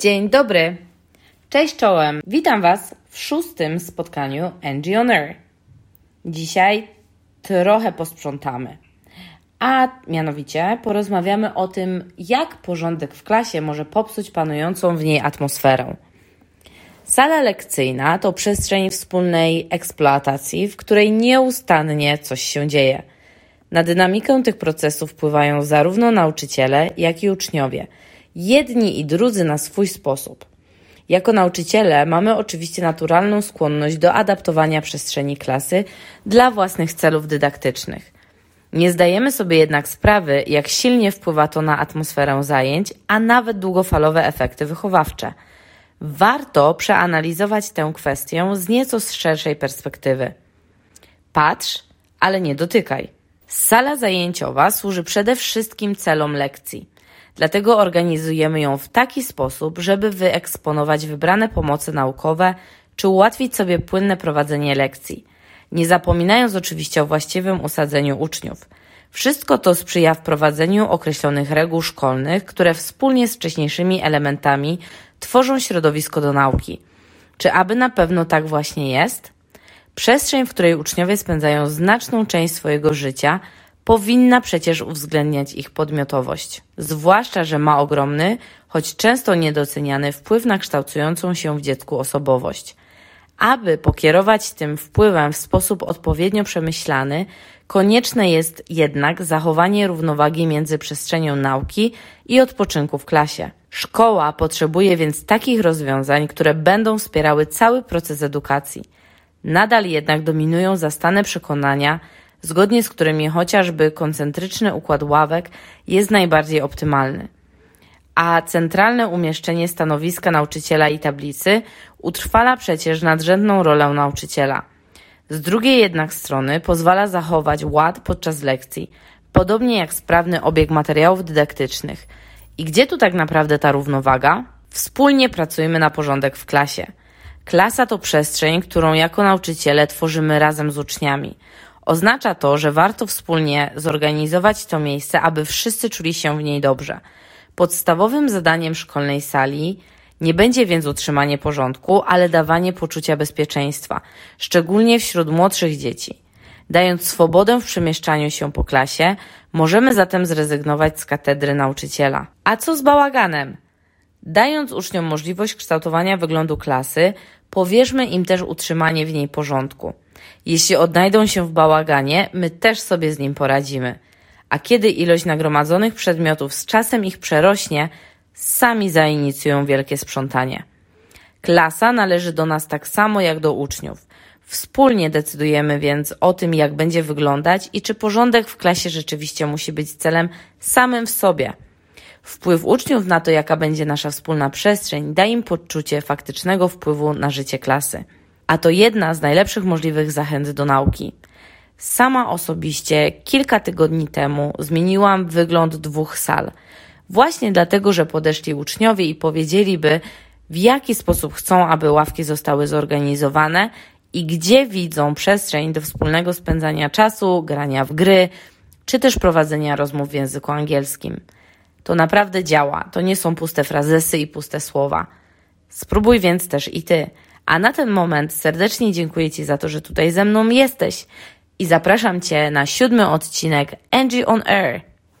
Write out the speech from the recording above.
Dzień dobry. Cześć czołem. Witam Was w szóstym spotkaniu Angie on Air. Dzisiaj trochę posprzątamy. A mianowicie porozmawiamy o tym, jak porządek w klasie może popsuć panującą w niej atmosferę. Sala lekcyjna to przestrzeń wspólnej eksploatacji, w której nieustannie coś się dzieje. Na dynamikę tych procesów wpływają zarówno nauczyciele, jak i uczniowie – jedni i drudzy na swój sposób. Jako nauczyciele mamy oczywiście naturalną skłonność do adaptowania przestrzeni klasy dla własnych celów dydaktycznych. Nie zdajemy sobie jednak sprawy, jak silnie wpływa to na atmosferę zajęć, a nawet długofalowe efekty wychowawcze. Warto przeanalizować tę kwestię z nieco szerszej perspektywy. Patrz, ale nie dotykaj. Sala zajęciowa służy przede wszystkim celom lekcji. Dlatego organizujemy ją w taki sposób, żeby wyeksponować wybrane pomoce naukowe czy ułatwić sobie płynne prowadzenie lekcji, nie zapominając oczywiście o właściwym usadzeniu uczniów. Wszystko to sprzyja wprowadzeniu określonych reguł szkolnych, które wspólnie z wcześniejszymi elementami tworzą środowisko do nauki. Czy aby na pewno tak właśnie jest? Przestrzeń, w której uczniowie spędzają znaczną część swojego życia, powinna przecież uwzględniać ich podmiotowość, zwłaszcza, że ma ogromny, choć często niedoceniany wpływ na kształtującą się w dziecku osobowość. Aby pokierować tym wpływem w sposób odpowiednio przemyślany, konieczne jest jednak zachowanie równowagi między przestrzenią nauki i odpoczynku w klasie. Szkoła potrzebuje więc takich rozwiązań, które będą wspierały cały proces edukacji. Nadal jednak dominują zastane przekonania, zgodnie z którymi chociażby koncentryczny układ ławek jest najbardziej optymalny. A centralne umieszczenie stanowiska nauczyciela i tablicy utrwala przecież nadrzędną rolę nauczyciela. Z drugiej jednak strony pozwala zachować ład podczas lekcji, podobnie jak sprawny obieg materiałów dydaktycznych. I gdzie tu tak naprawdę ta równowaga? Wspólnie pracujmy na porządek w klasie. Klasa to przestrzeń, którą jako nauczyciele tworzymy razem z uczniami. Oznacza to, że warto wspólnie zorganizować to miejsce, aby wszyscy czuli się w niej dobrze. Podstawowym zadaniem szkolnej sali nie będzie więc utrzymanie porządku, ale dawanie poczucia bezpieczeństwa, szczególnie wśród młodszych dzieci. Dając swobodę w przemieszczaniu się po klasie, możemy zatem zrezygnować z katedry nauczyciela. A co z bałaganem? Dając uczniom możliwość kształtowania wyglądu klasy, powierzmy im też utrzymanie w niej porządku. Jeśli odnajdą się w bałaganie, my też sobie z nim poradzimy. A kiedy ilość nagromadzonych przedmiotów z czasem ich przerośnie, sami zainicjują wielkie sprzątanie. Klasa należy do nas tak samo jak do uczniów. Wspólnie decydujemy więc o tym, jak będzie wyglądać i czy porządek w klasie rzeczywiście musi być celem samym w sobie. Wpływ uczniów na to, jaka będzie nasza wspólna przestrzeń, da im poczucie faktycznego wpływu na życie klasy a to jedna z najlepszych możliwych zachęt do nauki. Sama osobiście kilka tygodni temu zmieniłam wygląd dwóch sal. Właśnie dlatego, że podeszli uczniowie i powiedzieliby, w jaki sposób chcą, aby ławki zostały zorganizowane i gdzie widzą przestrzeń do wspólnego spędzania czasu, grania w gry, czy też prowadzenia rozmów w języku angielskim. To naprawdę działa, to nie są puste frazesy i puste słowa. Spróbuj więc też i ty. A na ten moment serdecznie dziękuję Ci za to, że tutaj ze mną jesteś i zapraszam Cię na siódmy odcinek Angie on Air.